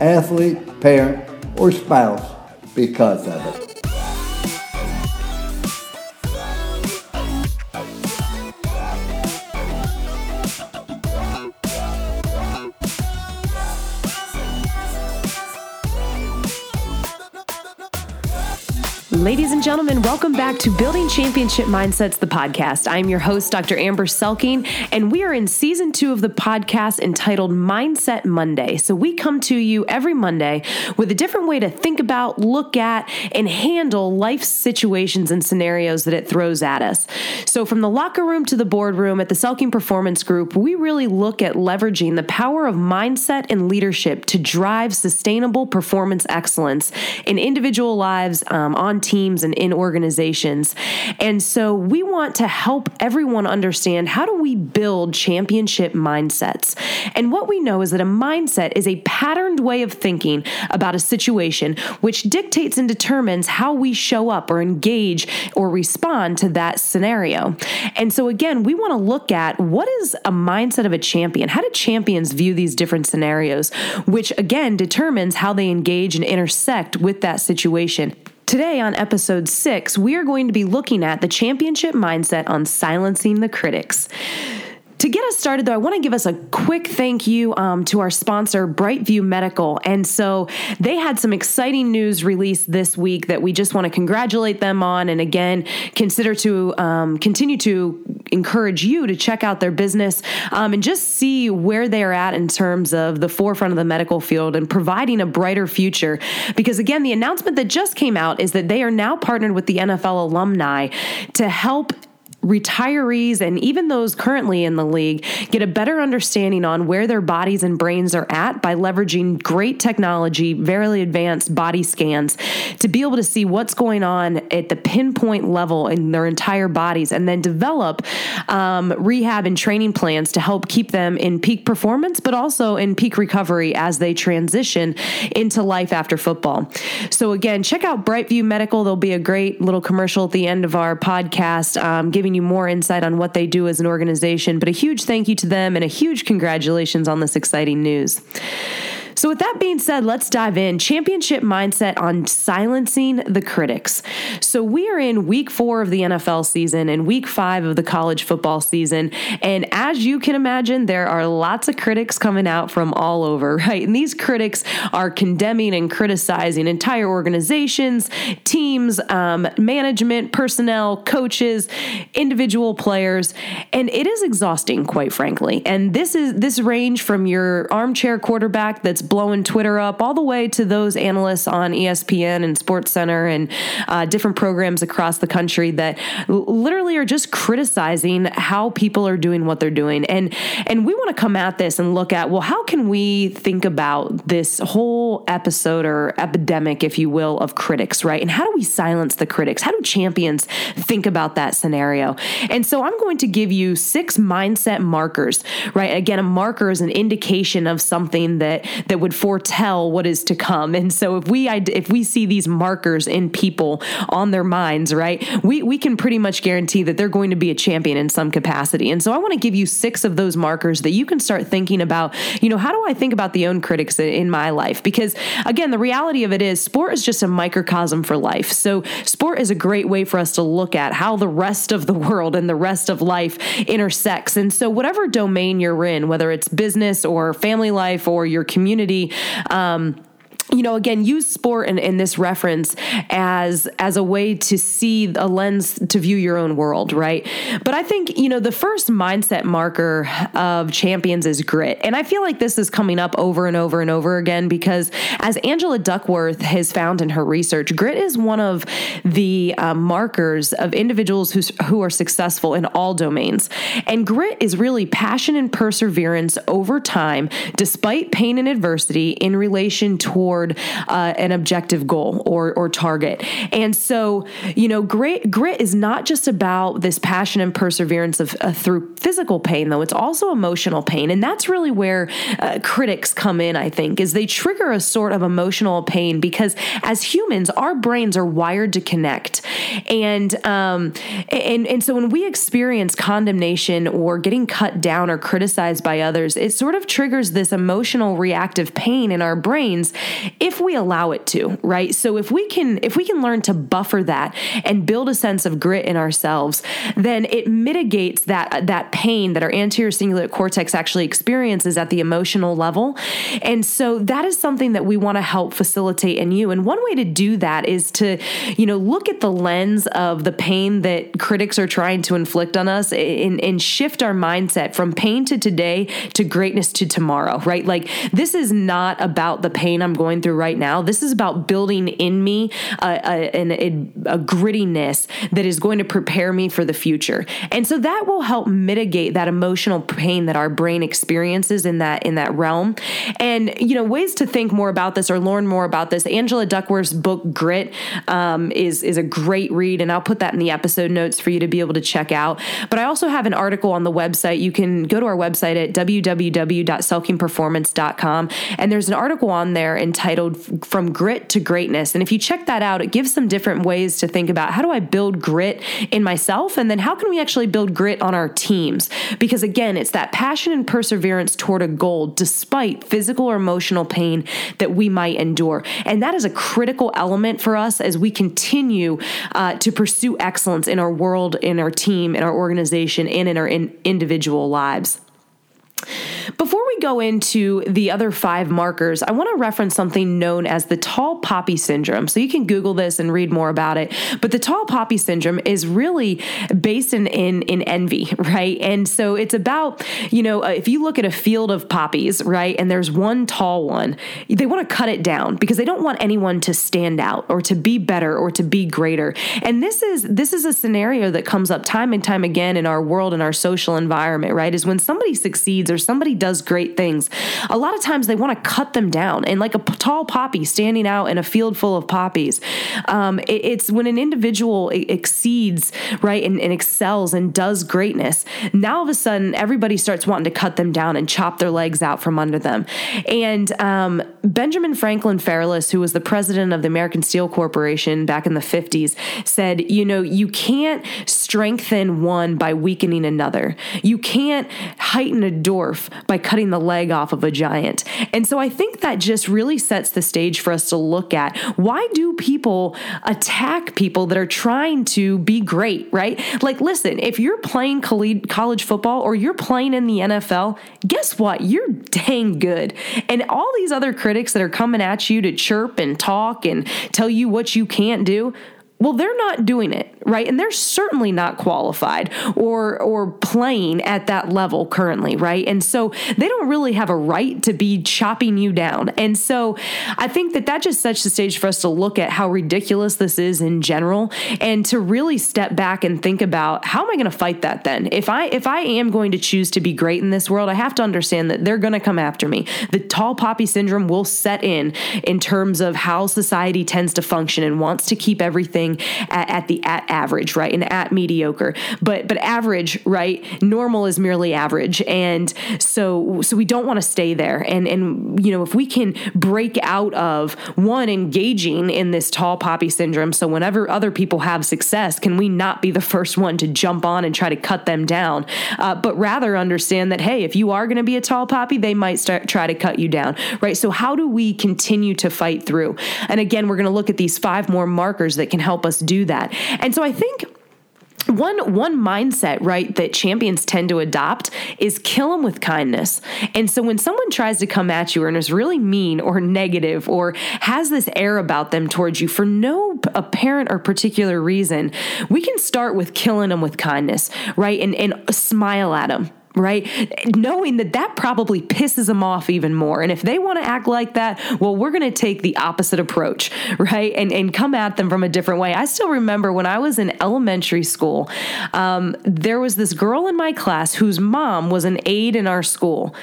athlete, parent, or spouse because of it. Ladies and gentlemen, welcome back to Building Championship Mindsets, the podcast. I'm your host, Dr. Amber Selking, and we are in season two of the podcast entitled Mindset Monday. So we come to you every Monday with a different way to think about, look at, and handle life situations and scenarios that it throws at us. So from the locker room to the boardroom at the Selking Performance Group, we really look at leveraging the power of mindset and leadership to drive sustainable performance excellence in individual lives, um, on teams and in organizations. And so we want to help everyone understand how do we build championship mindsets. And what we know is that a mindset is a patterned way of thinking about a situation, which dictates and determines how we show up or engage or respond to that scenario. And so, again, we want to look at what is a mindset of a champion? How do champions view these different scenarios, which again determines how they engage and intersect with that situation. Today, on episode six, we are going to be looking at the championship mindset on silencing the critics. To get us started, though, I want to give us a quick thank you um, to our sponsor, Brightview Medical. And so they had some exciting news released this week that we just want to congratulate them on. And again, consider to um, continue to encourage you to check out their business um, and just see where they're at in terms of the forefront of the medical field and providing a brighter future. Because again, the announcement that just came out is that they are now partnered with the NFL alumni to help retirees and even those currently in the league get a better understanding on where their bodies and brains are at by leveraging great technology, very advanced body scans to be able to see what's going on at the pinpoint level in their entire bodies and then develop um, rehab and training plans to help keep them in peak performance, but also in peak recovery as they transition into life after football. So, again, check out Brightview Medical. There'll be a great little commercial at the end of our podcast um, giving you more insight on what they do as an organization. But a huge thank you to them and a huge congratulations on this exciting news. So, with that being said, let's dive in. Championship mindset on silencing the critics. So, we are in week four of the NFL season and week five of the college football season. And as you can imagine, there are lots of critics coming out from all over, right? And these critics are condemning and criticizing entire organizations, teams, um, management, personnel, coaches, individual players. And it is exhausting, quite frankly. And this is this range from your armchair quarterback that's blowing Twitter up, all the way to those analysts on ESPN and Sports Center and uh, different programs across the country that literally are just criticizing how people are doing what they're doing. And and we want to come at this and look at well, how can we think about this whole episode or epidemic, if you will, of critics, right? And how do we silence the critics? How do champions think about that scenario? And so I'm going to give you six mindset markers, right? Again, a marker is an indication of something that that that would foretell what is to come. And so if we if we see these markers in people on their minds, right, we we can pretty much guarantee that they're going to be a champion in some capacity. And so I want to give you six of those markers that you can start thinking about. You know, how do I think about the own critics in my life? Because again, the reality of it is, sport is just a microcosm for life. So sport is a great way for us to look at how the rest of the world and the rest of life intersects. And so whatever domain you're in, whether it's business or family life or your community community. Um, you know again use sport and, in this reference as as a way to see a lens to view your own world right? But i think you know the first mindset marker of champions is grit. And i feel like this is coming up over and over and over again because as angela duckworth has found in her research grit is one of the uh, markers of individuals who, who are successful in all domains. And grit is really passion and perseverance over time despite pain and adversity in relation toward toward uh, an objective goal or, or target. And so, you know, grit, grit is not just about this passion and perseverance of uh, through physical pain, though. It's also emotional pain. And that's really where uh, critics come in, I think, is they trigger a sort of emotional pain because as humans, our brains are wired to connect. And, um, and, and so when we experience condemnation or getting cut down or criticized by others, it sort of triggers this emotional reactive pain in our brains if we allow it to, right? So if we can if we can learn to buffer that and build a sense of grit in ourselves, then it mitigates that that pain that our anterior cingulate cortex actually experiences at the emotional level. And so that is something that we want to help facilitate in you. And one way to do that is to, you know, look at the lens of the pain that critics are trying to inflict on us and, and shift our mindset from pain to today to greatness to tomorrow, right? Like this is not about the pain I'm going through right now. This is about building in me a, a, a, a grittiness that is going to prepare me for the future. And so that will help mitigate that emotional pain that our brain experiences in that in that realm. And you know, ways to think more about this or learn more about this. Angela Duckworth's book Grit um, is is a great read, and I'll put that in the episode notes for you to be able to check out. But I also have an article on the website. You can go to our website at www.selkingperformance.com, and there's an article on there entitled "From Grit to Greatness." And if you check that out, it gives some different ways to think about how do I build grit in myself, and then how can we actually build grit on our teams? Because again, it's that passion and perseverance toward a goal, despite physical or emotional pain that we might endure, and that is a critical element for us as we continue uh, to pursue excellence in our world, in our team, in our organization, and in our in individual lives. Before we go into the other five markers, I want to reference something known as the tall poppy syndrome. So you can Google this and read more about it. But the tall poppy syndrome is really based in, in, in envy, right? And so it's about, you know, uh, if you look at a field of poppies, right, and there's one tall one, they want to cut it down because they don't want anyone to stand out or to be better or to be greater. And this is this is a scenario that comes up time and time again in our world and our social environment, right? Is when somebody succeeds succeeds or somebody does great things, a lot of times they want to cut them down. And like a p- tall poppy standing out in a field full of poppies, um, it, it's when an individual exceeds, right, and, and excels and does greatness, now all of a sudden everybody starts wanting to cut them down and chop their legs out from under them. And um, Benjamin Franklin Fairless, who was the president of the American Steel Corporation back in the 50s, said, you know, you can't strengthen one by weakening another. You can't heighten a dwarf by cutting the leg off of a giant. And so I think that just really sets the stage for us to look at why do people attack people that are trying to be great, right? Like, listen, if you're playing college football or you're playing in the NFL, guess what? You're dang good. And all these other critics that are coming at you to chirp and talk and tell you what you can't do, well, they're not doing it, right? And they're certainly not qualified or or playing at that level currently, right? And so they don't really have a right to be chopping you down. And so I think that that just sets the stage for us to look at how ridiculous this is in general and to really step back and think about how am I going to fight that then? If I if I am going to choose to be great in this world, I have to understand that they're going to come after me. The tall poppy syndrome will set in in terms of how society tends to function and wants to keep everything at, at the at average, right? And at mediocre. But but average, right? Normal is merely average. And so so we don't want to stay there. And and you know, if we can break out of one engaging in this tall poppy syndrome, so whenever other people have success, can we not be the first one to jump on and try to cut them down? Uh, but rather understand that hey, if you are going to be a tall poppy, they might start try to cut you down, right? So how do we continue to fight through? And again, we're going to look at these five more markers that can help help us do that. And so I think one one mindset right that champions tend to adopt is kill them with kindness and so when someone tries to come at you and is really mean or negative or has this air about them towards you for no apparent or particular reason we can start with killing them with kindness right and and smile at them right? Knowing that that probably pisses them off even more. And if they want to act like that, well, we're going to take the opposite approach, right? And, and come at them from a different way. I still remember when I was in elementary school, um, there was this girl in my class whose mom was an aide in our school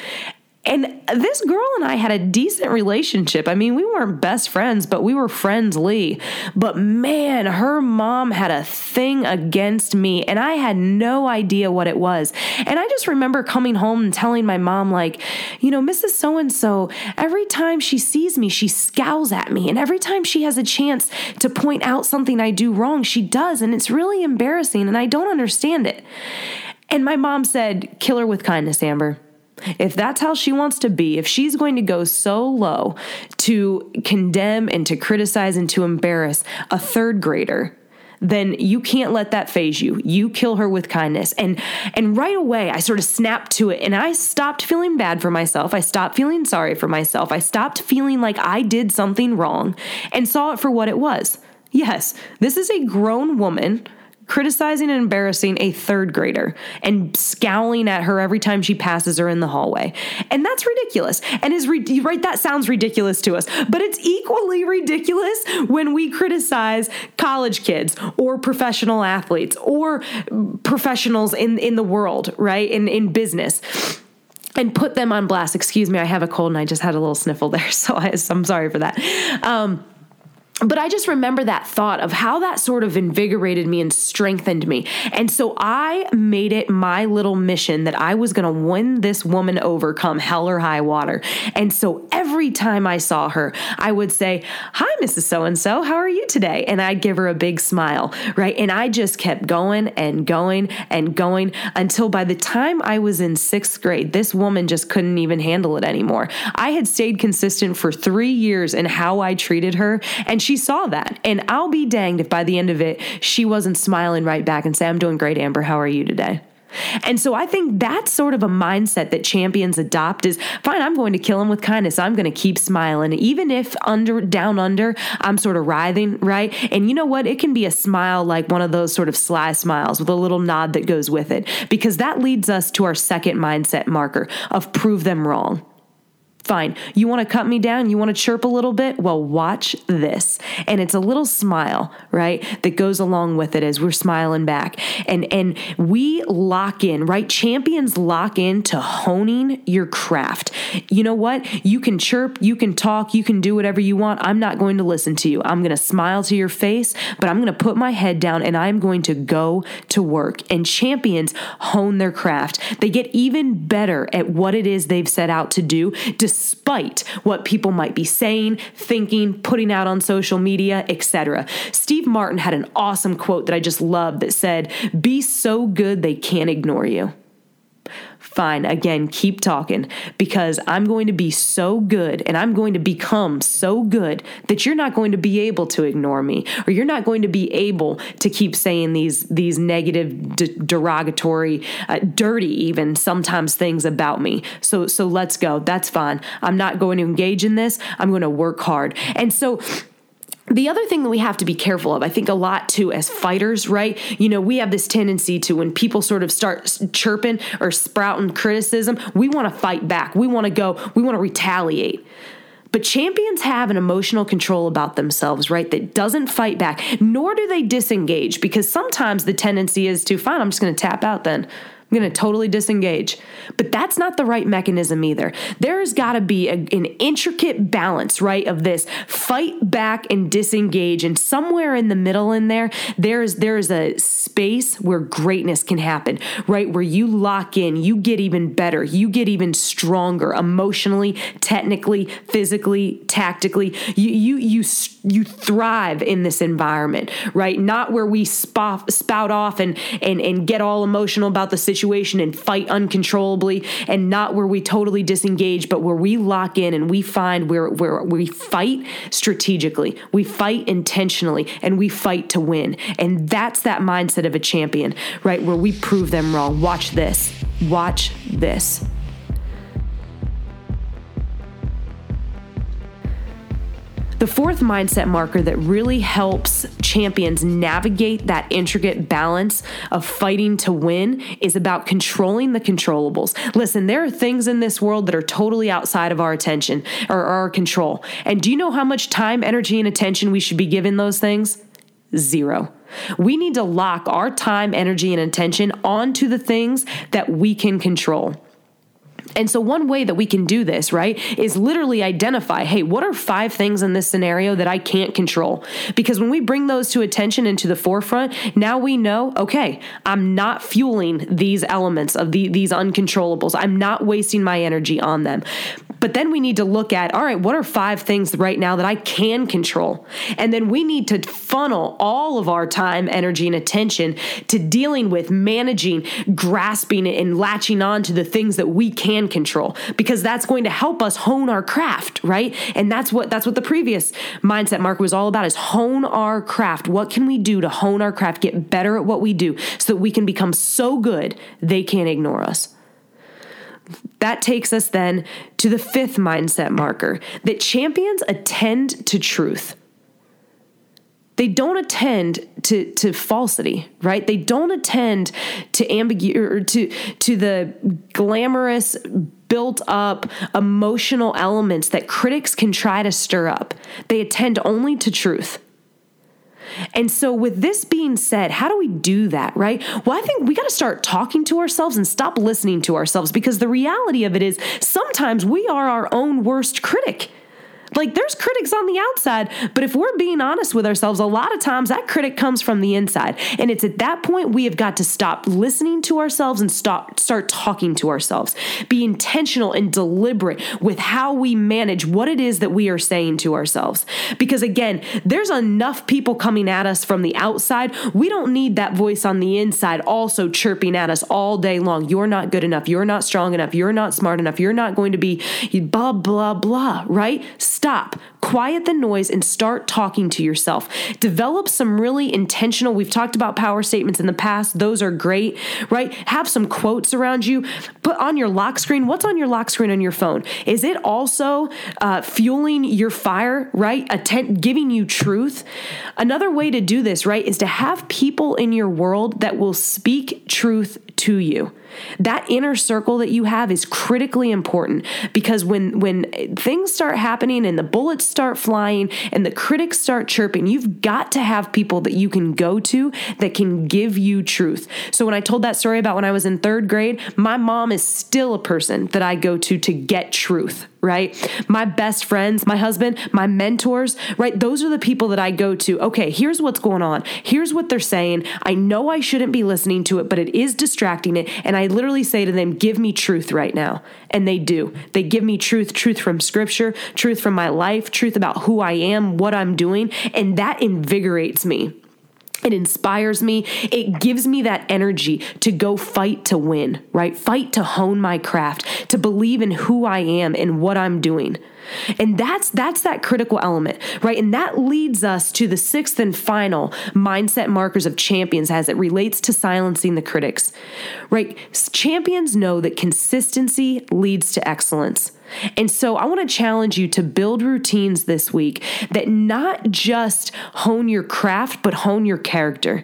And this girl and I had a decent relationship. I mean, we weren't best friends, but we were friendly. But man, her mom had a thing against me, and I had no idea what it was. And I just remember coming home and telling my mom, like, you know, Mrs. So and so, every time she sees me, she scowls at me. And every time she has a chance to point out something I do wrong, she does. And it's really embarrassing, and I don't understand it. And my mom said, Kill her with kindness, Amber. If that's how she wants to be, if she's going to go so low to condemn and to criticize and to embarrass a third grader, then you can't let that phase you. You kill her with kindness. And and right away I sort of snapped to it and I stopped feeling bad for myself. I stopped feeling sorry for myself. I stopped feeling like I did something wrong and saw it for what it was. Yes, this is a grown woman criticizing and embarrassing a third grader and scowling at her every time she passes her in the hallway. And that's ridiculous. And is right that sounds ridiculous to us, but it's equally ridiculous when we criticize college kids or professional athletes or professionals in in the world, right? In in business and put them on blast. Excuse me, I have a cold and I just had a little sniffle there, so I, am sorry for that. Um, but I just remember that thought of how that sort of invigorated me and strengthened me. And so I made it my little mission that I was going to win this woman over come hell or high water. And so every time I saw her, I would say, Hi, Mrs. So and so, how are you today? And I'd give her a big smile, right? And I just kept going and going and going until by the time I was in sixth grade, this woman just couldn't even handle it anymore. I had stayed consistent for three years in how I treated her. And she saw that. And I'll be danged if by the end of it, she wasn't smiling right back and say, I'm doing great, Amber. How are you today? And so I think that's sort of a mindset that champions adopt is fine, I'm going to kill him with kindness. I'm going to keep smiling. Even if under down under, I'm sort of writhing, right? And you know what? It can be a smile like one of those sort of sly smiles with a little nod that goes with it because that leads us to our second mindset marker of prove them wrong. Fine. You want to cut me down? You want to chirp a little bit? Well, watch this. And it's a little smile, right? That goes along with it as we're smiling back. And and we lock in, right? Champions lock in to honing your craft. You know what? You can chirp, you can talk, you can do whatever you want. I'm not going to listen to you. I'm going to smile to your face, but I'm going to put my head down and I'm going to go to work. And champions hone their craft. They get even better at what it is they've set out to do despite what people might be saying, thinking, putting out on social media, etc. Steve Martin had an awesome quote that I just loved that said, Be so good they can't ignore you fine, again, keep talking because I'm going to be so good and I'm going to become so good that you're not going to be able to ignore me or you're not going to be able to keep saying these these negative de- derogatory uh, dirty even sometimes things about me. So so let's go. That's fine. I'm not going to engage in this. I'm going to work hard. And so the other thing that we have to be careful of, I think a lot too, as fighters, right? You know, we have this tendency to, when people sort of start chirping or sprouting criticism, we want to fight back. We want to go, we want to retaliate. But champions have an emotional control about themselves, right? That doesn't fight back, nor do they disengage because sometimes the tendency is to, fine, I'm just going to tap out then. I'm going to totally disengage. But that's not the right mechanism either. There's got to be a, an intricate balance, right, of this fight back and disengage. And somewhere in the middle in there, there's there's a space where greatness can happen, right? Where you lock in, you get even better, you get even stronger emotionally, technically, physically, tactically. You you you you thrive in this environment, right? Not where we spout, spout off and and and get all emotional about the situation situation and fight uncontrollably and not where we totally disengage, but where we lock in and we find where, where we fight strategically, we fight intentionally, and we fight to win. And that's that mindset of a champion, right? Where we prove them wrong. Watch this. Watch this. The fourth mindset marker that really helps champions navigate that intricate balance of fighting to win is about controlling the controllables. Listen, there are things in this world that are totally outside of our attention or our control. And do you know how much time, energy, and attention we should be giving those things? Zero. We need to lock our time, energy, and attention onto the things that we can control. And so, one way that we can do this, right, is literally identify hey, what are five things in this scenario that I can't control? Because when we bring those to attention and to the forefront, now we know, okay, I'm not fueling these elements of the, these uncontrollables. I'm not wasting my energy on them. But then we need to look at, all right, what are five things right now that I can control? And then we need to funnel all of our time, energy, and attention to dealing with managing, grasping, and latching on to the things that we can control because that's going to help us hone our craft, right? And that's what that's what the previous mindset mark was all about is hone our craft. What can we do to hone our craft, get better at what we do so that we can become so good they can't ignore us? That takes us then to the fifth mindset marker that champions attend to truth. They don't attend to, to falsity, right? They don't attend to ambiguity or to, to the glamorous, built up emotional elements that critics can try to stir up. They attend only to truth. And so, with this being said, how do we do that, right? Well, I think we got to start talking to ourselves and stop listening to ourselves because the reality of it is sometimes we are our own worst critic. Like there's critics on the outside, but if we're being honest with ourselves, a lot of times that critic comes from the inside. And it's at that point we have got to stop listening to ourselves and stop start talking to ourselves. Be intentional and deliberate with how we manage what it is that we are saying to ourselves. Because again, there's enough people coming at us from the outside. We don't need that voice on the inside also chirping at us all day long. You're not good enough. You're not strong enough. You're not smart enough. You're not going to be blah blah blah, right? stop quiet the noise, and start talking to yourself. Develop some really intentional, we've talked about power statements in the past. Those are great, right? Have some quotes around you. Put on your lock screen. What's on your lock screen on your phone? Is it also uh, fueling your fire, right? Atten- giving you truth? Another way to do this, right, is to have people in your world that will speak truth to you. That inner circle that you have is critically important because when when things start happening and the bullets start flying and the critics start chirping, you've got to have people that you can go to that can give you truth. So when I told that story about when I was in 3rd grade, my mom is still a person that I go to to get truth right? My best friends, my husband, my mentors, right? Those are the people that I go to. Okay, here's what's going on. Here's what they're saying. I know I shouldn't be listening to it, but it is distracting it. And I literally say to them, give me truth right now. And they do. They give me truth, truth from scripture, truth from my life, truth about who I am, what I'm doing. And that invigorates me. It inspires me. It gives me that energy to go fight to win, right? Fight to hone my craft, to believe in who I am and what I'm doing. And that's that's that critical element, right? And that leads us to the sixth and final mindset markers of champions as it relates to silencing the critics. Right? Champions know that consistency leads to excellence. And so I want to challenge you to build routines this week that not just hone your craft, but hone your character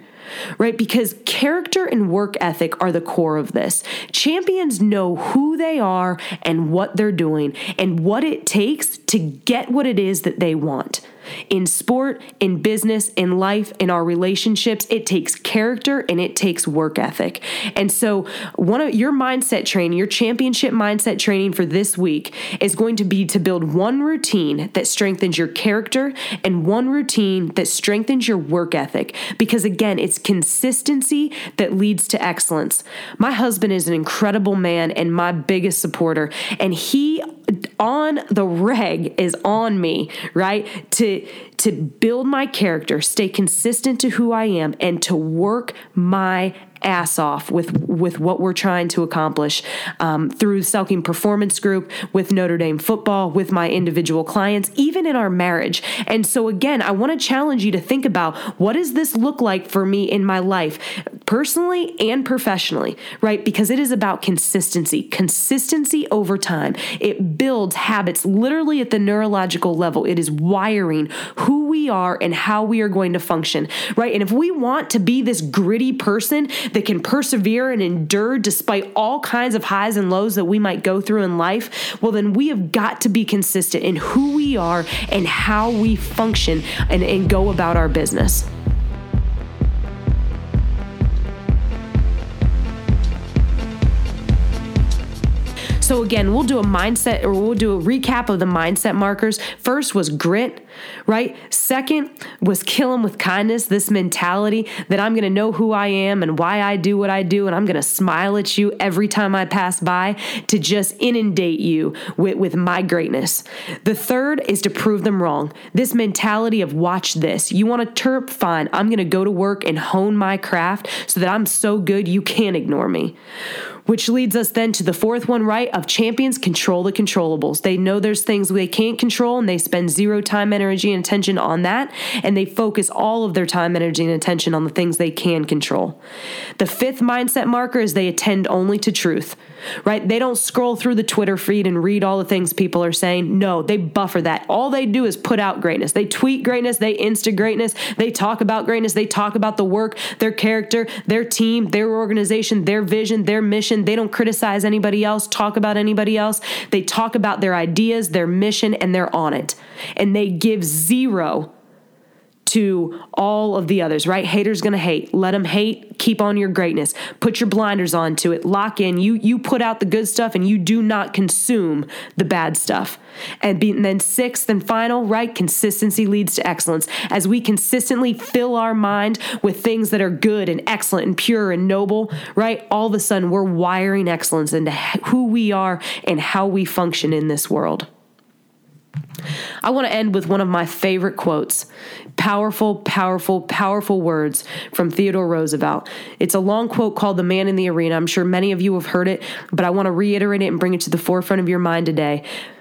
right? Because character and work ethic are the core of this. Champions know who they are and what they're doing and what it takes to get what it is that they want. In sport, in business, in life, in our relationships, it takes character and it takes work ethic. And so, one of your mindset training, your championship mindset training for this week is going to be to build one routine that strengthens your character and one routine that strengthens your work ethic. Because again, it's consistency that leads to excellence. My husband is an incredible man and my biggest supporter, and he on the reg is on me, right? To to build my character, stay consistent to who I am and to work my ass off with with what we're trying to accomplish um, through Selking Performance Group, with Notre Dame football, with my individual clients, even in our marriage. And so again, I want to challenge you to think about what does this look like for me in my life, personally and professionally, right? Because it is about consistency, consistency over time. It builds habits literally at the neurological level. It is wiring who we are and how we are going to function, right? And if we want to be this gritty person that can persevere and endure despite all kinds of highs and lows that we might go through in life, well, then we have got to be consistent in who we are and how we function and, and go about our business. So, again, we'll do a mindset or we'll do a recap of the mindset markers. First was grit, right? Second was kill them with kindness, this mentality that I'm going to know who I am and why I do what I do, and I'm going to smile at you every time I pass by to just inundate you with, with my greatness. The third is to prove them wrong. This mentality of watch this. You want to terp? Fine. I'm going to go to work and hone my craft so that I'm so good you can't ignore me. Which leads us then to the fourth one, right? Of champions control the controllables. They know there's things they can't control and they spend zero time, energy, and attention on that. And they focus all of their time, energy, and attention on the things they can control. The fifth mindset marker is they attend only to truth, right? They don't scroll through the Twitter feed and read all the things people are saying. No, they buffer that. All they do is put out greatness. They tweet greatness, they insta greatness, they talk about greatness, they talk about the work, their character, their team, their organization, their vision, their mission they don't criticize anybody else, talk about anybody else. They talk about their ideas, their mission, and they're on it. And they give zero to all of the others, right? Haters gonna hate. Let them hate. Keep on your greatness. Put your blinders on to it. Lock in. You you put out the good stuff and you do not consume the bad stuff. And, be, and then sixth and final, right? Consistency leads to excellence. As we consistently fill our mind with things that are good and excellent and pure and noble, right? All of a sudden we're wiring excellence into who we are and how we function in this world. I want to end with one of my favorite quotes. Powerful, powerful, powerful words from Theodore Roosevelt. It's a long quote called The Man in the Arena. I'm sure many of you have heard it, but I want to reiterate it and bring it to the forefront of your mind today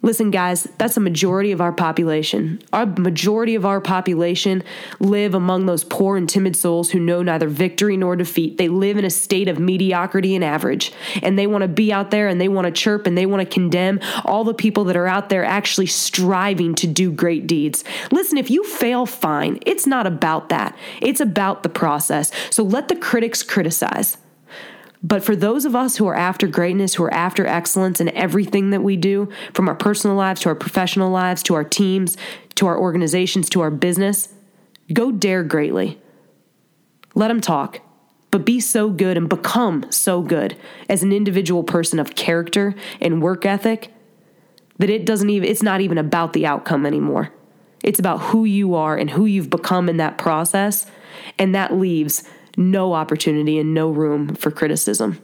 Listen, guys, that's a majority of our population. Our majority of our population live among those poor and timid souls who know neither victory nor defeat. They live in a state of mediocrity and average, and they want to be out there and they want to chirp and they want to condemn all the people that are out there actually striving to do great deeds. Listen, if you fail, fine. It's not about that, it's about the process. So let the critics criticize. But for those of us who are after greatness, who are after excellence in everything that we do, from our personal lives to our professional lives to our teams to our organizations to our business, go dare greatly. Let them talk, but be so good and become so good as an individual person of character and work ethic that it doesn't even it's not even about the outcome anymore. It's about who you are and who you've become in that process, and that leaves no opportunity and no room for criticism.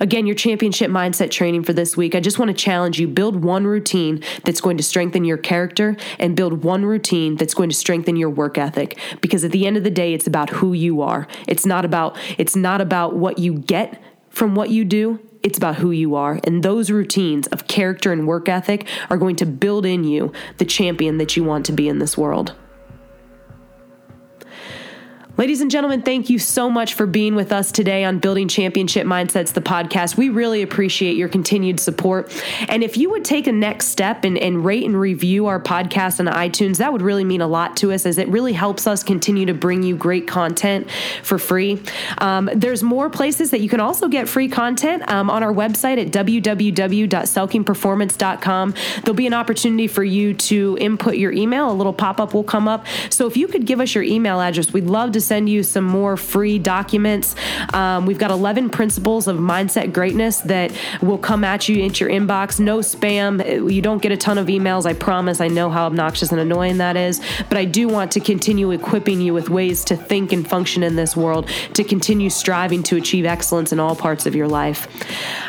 Again, your championship mindset training for this week, I just want to challenge you build one routine that's going to strengthen your character and build one routine that's going to strengthen your work ethic because at the end of the day it's about who you are. It's not about it's not about what you get from what you do. It's about who you are. And those routines of character and work ethic are going to build in you the champion that you want to be in this world. Ladies and gentlemen, thank you so much for being with us today on Building Championship Mindsets, the podcast. We really appreciate your continued support. And if you would take a next step and, and rate and review our podcast on iTunes, that would really mean a lot to us as it really helps us continue to bring you great content for free. Um, there's more places that you can also get free content um, on our website at www.selkingperformance.com. There'll be an opportunity for you to input your email. A little pop up will come up. So if you could give us your email address, we'd love to send you some more free documents. Um, we've got 11 principles of mindset greatness that will come at you into your inbox. No spam. You don't get a ton of emails, I promise. I know how obnoxious and annoying that is, but I do want to continue equipping you with ways to think and function in this world, to continue striving to achieve excellence in all parts of your life.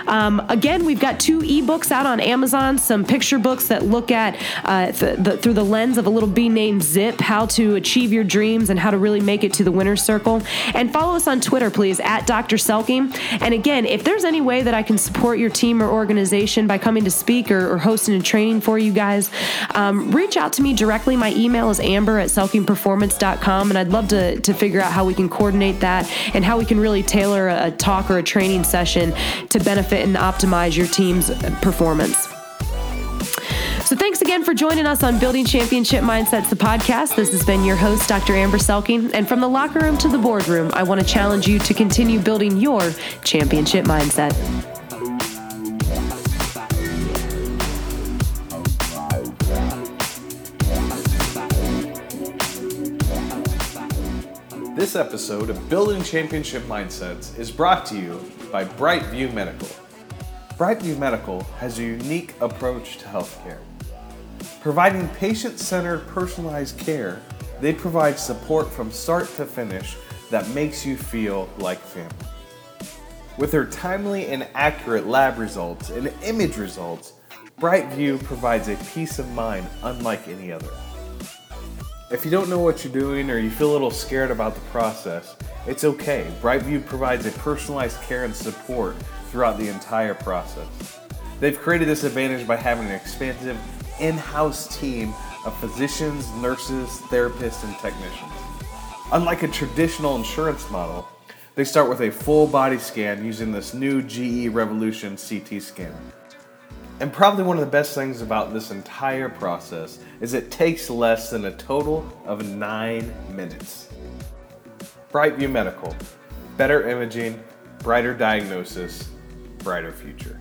Um, again, we've got two ebooks out on Amazon, some picture books that look at uh, th- the, through the lens of a little bee named Zip how to achieve your dreams and how to really make it to the the winner's circle. And follow us on Twitter, please, at Dr. Selking. And again, if there's any way that I can support your team or organization by coming to speak or, or hosting a training for you guys, um, reach out to me directly. My email is amber at selkingperformance.com, and I'd love to, to figure out how we can coordinate that and how we can really tailor a talk or a training session to benefit and optimize your team's performance. So thanks again for joining us on Building Championship Mindsets, the podcast. This has been your host, Dr. Amber Selking. And from the locker room to the boardroom, I want to challenge you to continue building your championship mindset. This episode of Building Championship Mindsets is brought to you by Brightview Medical. Brightview Medical has a unique approach to healthcare. Providing patient centered personalized care, they provide support from start to finish that makes you feel like family. With their timely and accurate lab results and image results, Brightview provides a peace of mind unlike any other. If you don't know what you're doing or you feel a little scared about the process, it's okay. Brightview provides a personalized care and support throughout the entire process. They've created this advantage by having an expansive in house team of physicians, nurses, therapists, and technicians. Unlike a traditional insurance model, they start with a full body scan using this new GE Revolution CT scanner. And probably one of the best things about this entire process is it takes less than a total of nine minutes. Brightview Medical, better imaging, brighter diagnosis, brighter future.